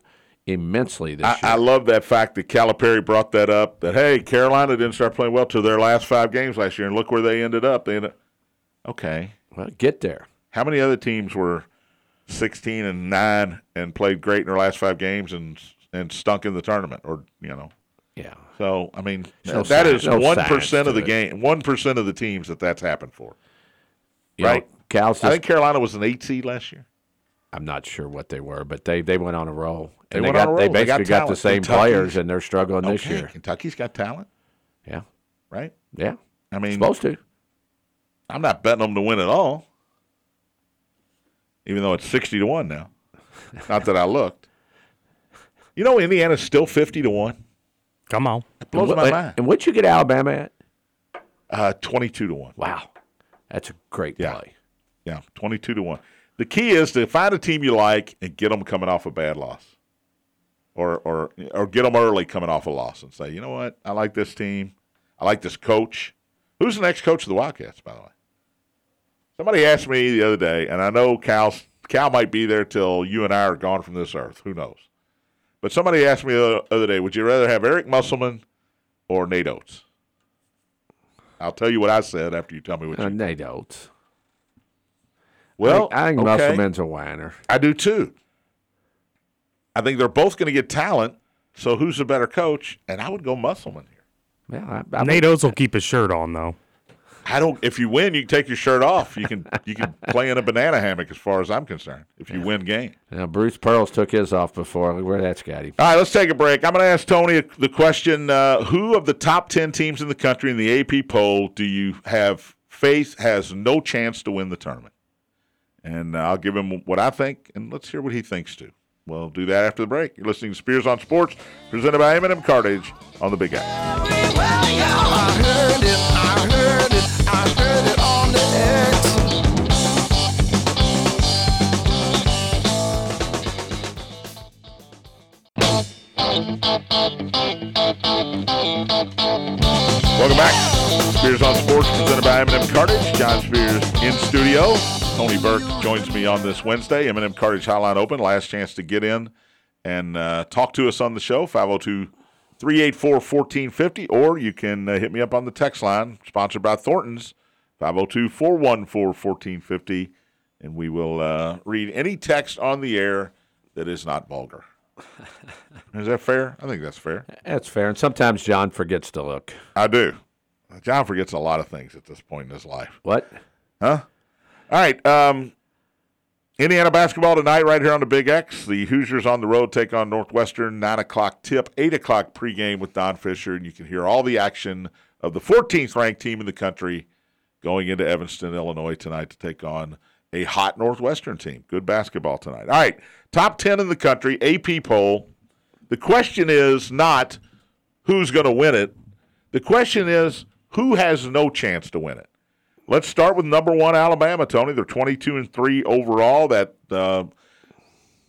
immensely this
I,
year.
I love that fact that Calipari brought that up. That hey, Carolina didn't start playing well to their last five games last year, and look where they ended up. They ended. Okay,
well, get there.
how many other teams were sixteen and nine and played great in their last five games and and stunk in the tournament, or you know?
Yeah.
So I mean,
no
that
science-
is one percent of the
it.
game. One percent of the teams that that's happened for.
You
Right.
Know, Cal's
I think Carolina was an eight seed last year.
I'm not sure what they were, but they, they went on a roll.
They
And
went
got
on a
they
roll. They got
basically got, the same
Kentucky's-
players and they're struggling this year.
Kentucky's got talent,
Yeah.
right?
Yeah.
I mean,
Supposed to.
I'm not betting them to win at all, even though it's sixty to one now. not that I looked. You know, Indiana's still fifty to one.
Come on.
It blows
and,
my
what-
mind.
and what'd you get Alabama at?
Uh, Twenty-two to one.
Wow. That's a great
Yeah.
play.
Yeah, twenty-two to one. The key is to find a team you like and get them coming off a bad loss, or or or get them early coming off a loss and say, you know what, I like this team, I like this coach. Who's the next coach of the Wildcats, by the way? Somebody asked me the other day, and I know Cal Cal might be there till you and I are gone from this earth. Who knows? But somebody asked me the other day, would you rather have Eric Musselman or Nate Oats? I'll tell you what I said after you tell me what you.
Uh, they don't.
Well,
I think, I think
okay.
Musselman's a whiner.
I do too. I think they're both going to get talent. So who's the better coach? And I would go Musselman here.
Yeah, I, I
Nate Oats will keep his shirt on though.
I don't. If you win, you can take your shirt off. You can you can play in a banana hammock, as far as I'm concerned. If you win game.
Now, Bruce Pearl's took his off before. Look where that's got him.
All right, let's take a break. I'm going to ask Tony the question: uh, Who of the top ten teams in the country in the AP poll do you have faith has no chance to win the tournament? And uh, I'll give him what I think, and let's hear what he thinks too. We'll do that after the break. You're listening to Spears on Sports, presented by M&M Cartage on the Big.
Well,
Welcome back. Spears on Sports, presented by M&M Cartage. John Spears in studio. Tony Burke joins me on this Wednesday. M&M Cartage Hotline Open. Last chance to get in and uh, talk to us on the show. 502-384-1450. Or you can uh, hit me up on the text line, sponsored by Thornton's, 502-414-1450. And we will uh, read any text on the air that is not vulgar. Is that fair? I think that's fair.
That's fair. And sometimes John forgets to look.
I do. John forgets a lot of things at this point in his life.
What?
Huh? All right. Um, Indiana basketball tonight, right here on the Big X. The Hoosiers on the road take on Northwestern. Nine o'clock tip, eight o'clock pregame with Don Fischer, and you can hear all the action of the 14th ranked team in the country going into Evanston, Illinois tonight to take on a hot Northwestern team. Good basketball tonight. All right. Top 10 in the country, AP poll. The question is not who's going to win it. The question is who has no chance to win it. Let's start with number one Alabama, Tony. They're 22 and three overall. That uh,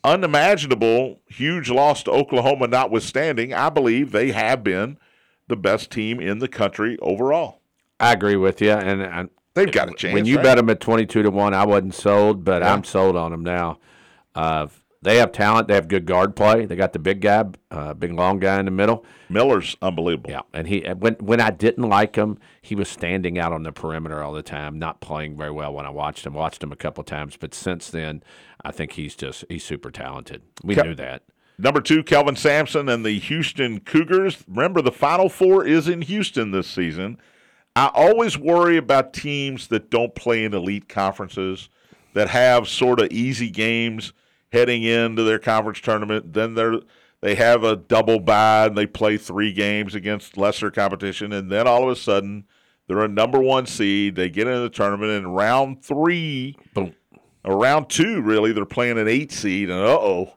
unimaginable huge loss to Oklahoma notwithstanding, I believe they have been the best team in the country overall.
I agree with you. And
They've got a chance.
when you
right?
bet them at 22 to 1, I wasn't sold, but
Yeah.
I'm sold on them now. Uh, they have talent. They have good guard play. They got the big guy, uh, big long guy in the middle.
Miller's unbelievable.
Yeah, and he when when I didn't like him, he was standing out on the perimeter all the time, not playing very well when I watched him. Watched him a couple times, but since then, I think he's just he's super talented. We
Ke-
knew that.
Number two, Kelvin Sampson and the Houston Cougars. Remember, the Final Four is in Houston this season. I always worry about teams that don't play in elite conferences, that have sort of easy games heading into their conference tournament. Then they're they have a double bye and they play three games against lesser competition, and then all of a sudden they're a number one seed. They get into the tournament in round three,
Boom.
or round two, really, they're playing an eight seed, and uh oh,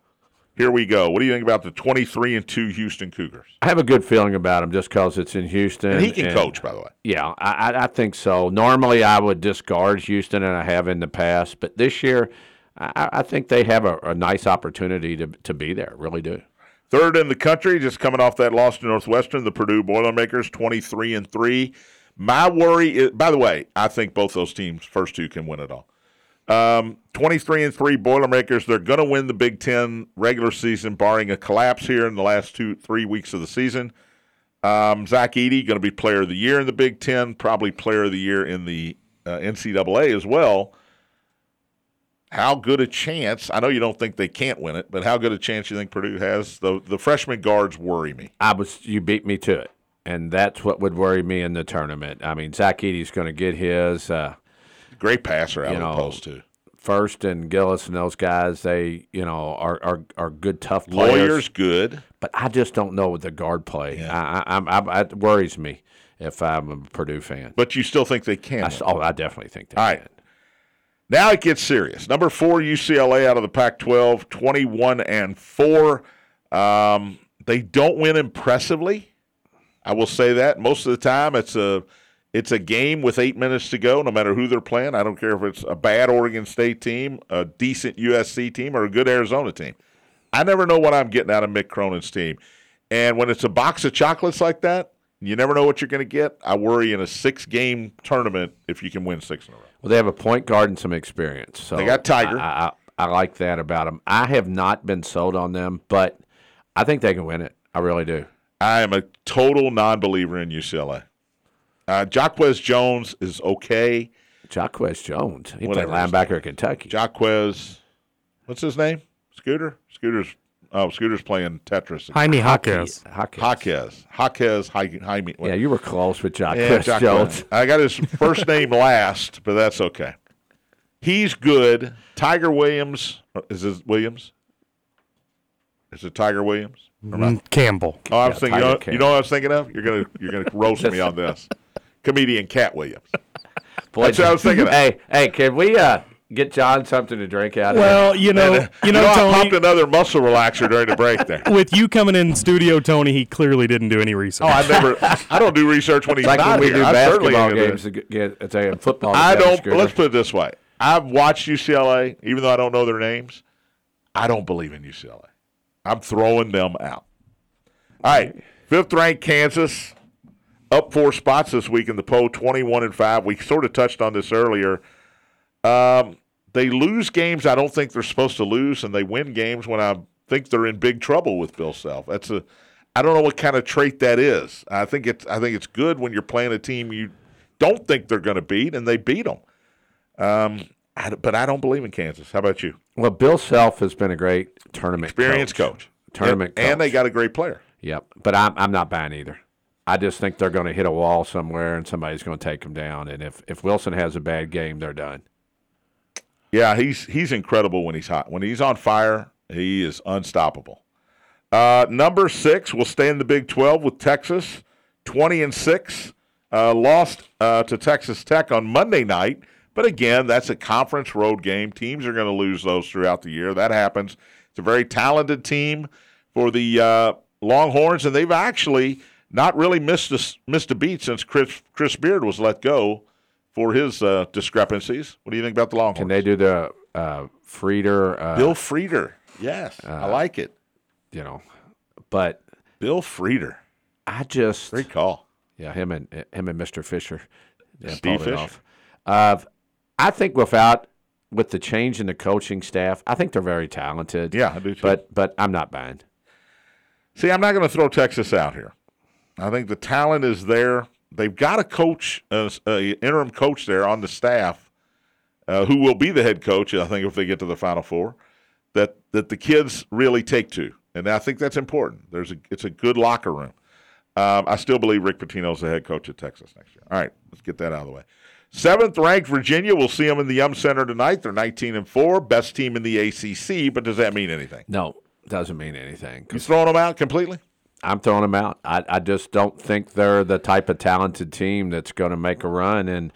here we go. What do you think about the twenty-three and two Houston Cougars?
I have a good feeling about them just because it's in Houston.
And he can coach, by the way.
Yeah, I, I- I think so. Normally, I would discard Houston, and I have in the past, but this year, I, I think they have a, a nice opportunity to to be there. Really do.
Third in the country, just coming off that loss to Northwestern, the Purdue Boilermakers, twenty-three and three. My worry is, by the way, I think both those teams, first two, can win it all. Um, 23 and 3 Boilermakers. They're going to win the Big Ten regular season, barring a collapse here in the last two, three weeks of the season. Um, Zach Edey going to be Player of the Year in the Big Ten, probably Player of the Year in the uh, NCAA as well. How good a chance? I know you don't think they can't win it, but how good a chance you think Purdue has? The the freshman guards worry me.
I was you beat me to it, and that's what would worry me in the tournament. I mean, Zach Edey's going to get his. Uh,
Great passer out
You
of the post too.
Furst and Gillis and those guys, they you know are are, are good tough players.
Loyer's good.
but I just don't know with the guard play.
Yeah.
I, I, I'm- I, it worries me if I'm a Purdue fan.
But you still think they can.
I, oh, I definitely think they
All right.
can.
Now it gets serious. Number four, UCLA out of the Pac 12, 21 and 4. Um, they don't win impressively. I will say that. Most of the time, it's a. It's a game with eight minutes to go, no matter who they're playing. I don't care if it's a bad Oregon State team, a decent USC team, or a good Arizona team. I never know what I'm getting out of Mick Cronin's team. And when it's a box of chocolates like that, you never know what you're going to get. I worry in a six game tournament if you can win six in a row.
Well, they have a point guard and some experience. So
They got Tyger.
I, I, I like that about them. I have not been sold on them, but I think they can win it. I really do.
I am a total non believer in UCLA. Uh, Jaquez Jones is okay.
Jaquez Jones. He
Whatever
played
his
linebacker at Kentucky.
Jaquez, what's his name? Scooter? Scooter's Oh, Scooter's playing Tetris.
Jaime Jaquez.
Hockey.
Jaquez. Jaquez. Jaime. Jaime.
Yeah, you were close with Jock
Yeah,
Chris
Jack
Jones.
I got his first name last, but that's okay. He's good. Tiger Williams. Is it Williams? Is it Tiger Williams? Or not?
Mm, Campbell.
Oh, I was
Yeah,
thinking. You
Tiger
know,
King.
you know what I was thinking of? You're gonna you're gonna roast me on this. Comedian Katt Williams.
Boy,
That's what I was thinking of.
Hey, hey, can we uh, get John something to drink out of?
Well, you know, you know,
I
Tony.
popped another muscle relaxer during the break there.
with you coming in studio, Tony, he clearly didn't do any research.
Oh, I never. I don't do research when he's
like
not
when we
here.
do
I certainly
basketball
ain't gonna do
games. To get, get, it's football.
I don't.
Scooter.
Let's put it this way: I've watched UCLA, even though I don't know their names. I don't believe in UCLA. I'm throwing them out. All right, fifth ranked Kansas, up four spots this week in the poll, 21 and five. We sort of touched on this earlier. Um, they lose games I don't think they're supposed to lose, and they win games when I think they're in big trouble with Bill Self. That's a. I don't know what kind of trait that is. I think it's. I think it's good when you're playing a team you don't think they're going to beat, and they beat them. Um, I, but I don't believe in Kansas. How about you?
Well, Bill Self has been a great tournament
experience coach,
Tournament
and, and they got a great player.
Yep, but I'm I'm not buying either. I just think they're going to hit a wall somewhere, and somebody's going to take them down. And if if Wilson has a bad game, they're done.
Yeah, he's he's incredible when he's hot. When he's on fire, he is unstoppable. Uh, number six will stay in the Big Twelve with Texas, twenty and six. Uh, lost uh, to Texas Tech on Monday night, but again, that's a conference road game. Teams are going to lose those throughout the year. That happens. It's a very talented team for the uh, Longhorns, and they've actually not really missed a, missed a beat since Chris Chris Beard was let go for his uh, discrepancies. What do you think about the Longhorns?
Can they do the uh, Frieder? Uh,
Bill Frieder. Yes, I like it.
you know, but
Bill Frieder.
I just
Great call.
yeah him and him and Mr. Fisher. Yeah,
Steve Fisher.
off. Uh, I think without with the change in the coaching staff, I think they're very talented.
Yeah, I do too.
But but I'm not buying.
See, I'm not going to throw Texas out here. I think the talent is there. They've got a coach, a, a interim coach there on the staff, uh, who will be the head coach. I think if they get to the Final Four, that that the kids really take to, and I think that's important. There's a it's a good locker room. Um, I still believe Rick Pitino is the head coach at Texas next year. All right, let's get that out of the way. Seventh ranked Virginia. We'll see them in the Yum Center tonight. They're 19 and four, best team in the ACC. But does that mean anything?
No, doesn't mean anything.
You throwing them out completely?
I'm throwing them out. I, I just don't think they're the type of talented team that's going to make a run, and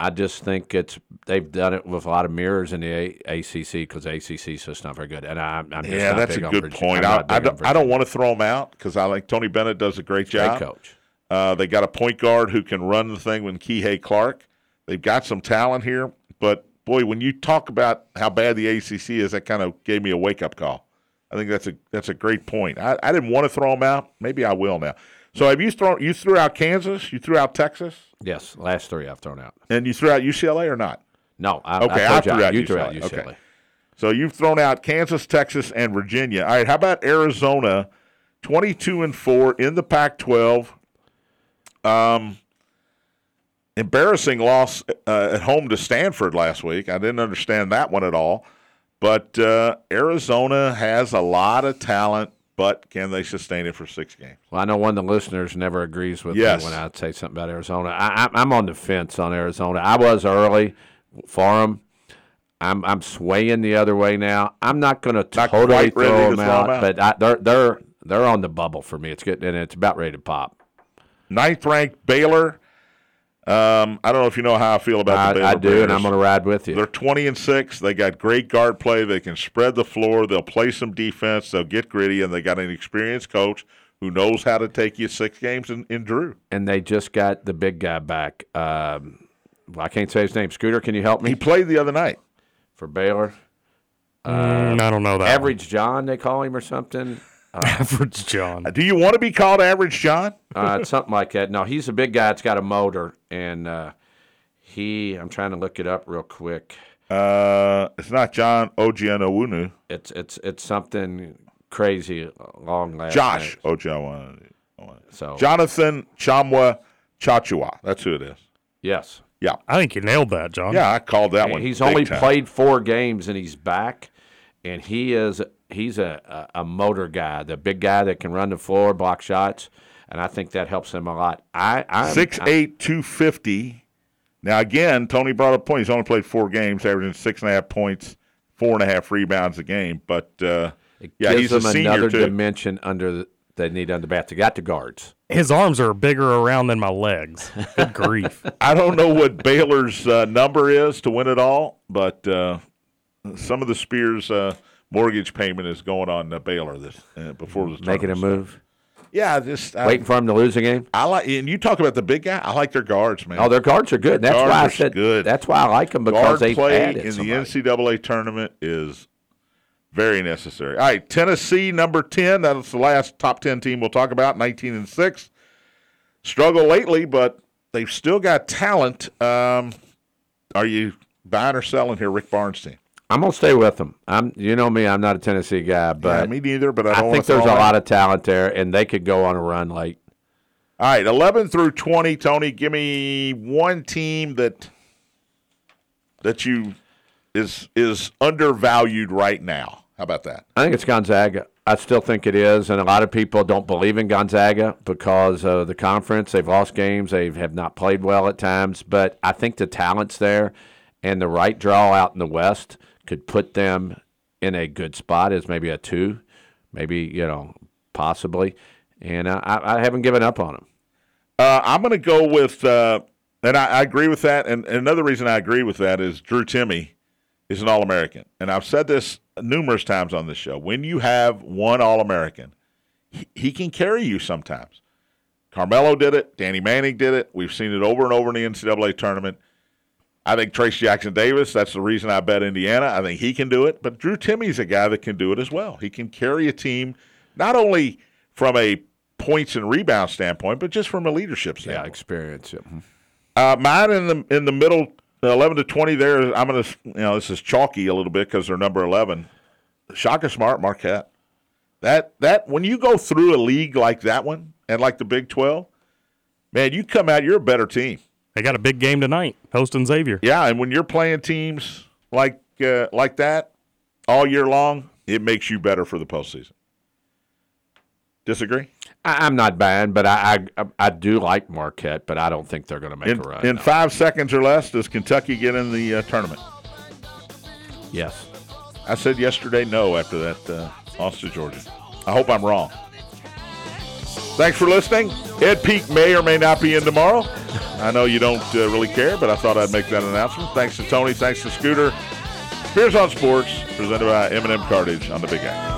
I just think it's they've done it with a lot of mirrors in the a- ACC because ACC is just not very good. And I, I'm just
Yeah, that's a good point. I, I, don't, I don't want to throw them out because I think Tony Bennett does a great
Great
job.
coach.
Uh, they got a point guard who can run the thing with Kihei Clark. They've got some talent here, but boy, when you talk about how bad the ACC is, that kind of gave me a wake up call. I think that's a that's a great point. I, I didn't want to throw them out. Maybe I will now. So have you thrown? You threw out Kansas. You threw out Texas,
Yes, last three I've thrown out.
and you threw out UCLA or not?
No, I,
Okay,
I,
I threw out
you threw out
UCLA.
UCLA.
Okay. So you've thrown out Kansas, Texas, and Virginia. All right, how about Arizona? Twenty-two and four in the Pac-12. Um, embarrassing loss uh, at home to Stanford last week. I didn't understand that one at all. But uh, Arizona has a lot of talent, but can they sustain it for six games?
Well, I know one of the listeners never agrees with
Yes.
me when I say something about Arizona. I, I'm on the fence on Arizona. I was early for them. I'm I'm swaying the other way now. I'm not going to totally throw
to
them
'em
out,
out.
but I, they're they're they're on the bubble for me. It's getting and it's about ready to pop.
Ninth ranked Baylor. Um, I don't know if you know how I feel about the Baylor
I, I do, and I'm going to ride with you.
They're 20 and 6. They got great guard play. They can spread the floor. They'll play some defense. They'll get gritty, and they got an experienced coach who knows how to take you six games in, in Drew.
and they just got the big guy back. Um, well, I can't say his name. Scooter, can you help me
He played the other night.
for Baylor?
Mm, I don't know that.
Average John, they call him or something.
Average John.
Do you want to be called Average John?
uh, it's something like that. No, he's a big guy. It's got a motor, and uh, he. I'm trying to look it up real quick.
Uh, it's not John Ojianowunu.
It's it's it's something crazy long last.
Josh
name.
Ojianowunu.
So
Jonathan Tchamwa Tchatchoua. That's who it is.
yes,
Yeah.
I think you nailed that, John.
Yeah, I called that one.
he's only
time.
played four games and he's back. and he is he's a, a, a motor guy, the big guy that can run the floor, block shots, and I think that helps him a lot. I I
Six eight two fifty. Now again, Tony brought up a point. He's only played four games, averaging six and a half points, four and a half rebounds a game. But uh, yeah,
gives
he's a senior
another
too.
dimension under the, they need under the bat. They got the guards.
His arms are bigger around than my legs. Good grief.
I don't know what Baylor's uh, number is to win it all, but uh, some of the Spears uh, mortgage payment is going on uh, Baylor this uh, before the
Making a move.
Yeah, just I,
waiting for him to lose a game.
I like and you talk about the big guy. I like their guards, man.
Oh, their guards are good.
Their
That's why I said
good.
That's why I like them because
guard
they've
play
added
in
somebody.
the NCAA tournament is very necessary. All right, Tennessee number ten. That's the last top ten team we'll talk about. Nineteen and six. Struggle lately, but they've still got talent. Um, are you buying or selling here, Rick Barnes team?
I'm gonna stay with them. I'm, you know me, I'm not a Tennessee guy, but yeah,
me neither. But I,
I think there's a
of.
lot of talent there, and they could go on a run late.
All right, 11 through 20, Tony, give me one team that that you is is undervalued right now. How about that?
I think it's Gonzaga. I still think it is, and a lot of people don't believe in Gonzaga because of the conference. They've lost games. They have not played well at times, but I think the talent's there, and the right draw out in the West could put them in a good spot as maybe a two, maybe you know possibly. And I, I haven't given up on them.
Uh, I'm going to go with, uh, and I, I agree with that. And, and another reason I agree with that is Drew Timme is an All American, and I've said this numerous times on this show. When you have one All American, he, he can carry you sometimes. Carmelo did it. Danny Manning did it. We've seen it over and over in the NCAA tournament. I think Trayce Jackson Davis, that's the reason I bet Indiana. I think he can do it. But Drew Timme's a guy that can do it as well. He can carry a team not only from a points and rebound standpoint, but just from a leadership
Yeah,
standpoint.
experience. Yeah. Mhm.
Uh, mine in the in the middle, eleven to twenty. There, I'm gonna you know this is chalky a little bit because they're number eleven. Shaka Smart, Marquette. That that when you go through a league like that one and like the Big Twelve, man, you come out you're a better team.
They got a big game tonight, hosting Xavier.
Yeah, and when you're playing teams like uh, like that all year long, it makes you better for the postseason. Disagree?
I, I'm not bad, but I, I I do like Marquette, but I don't think they're going to make
In,
a run.
in
no.
five seconds or less, does Kentucky get in the uh, tournament?
yes.
I said yesterday no after that uh, loss to Georgia. I hope I'm wrong. Thanks for listening. Ed Peak may or may not be in tomorrow. I know you don't uh, really care, but I thought I'd make that announcement. Thanks to Tony. Thanks to Scooter. Here's on Sports, presented by M&M Cartage on the Big
X.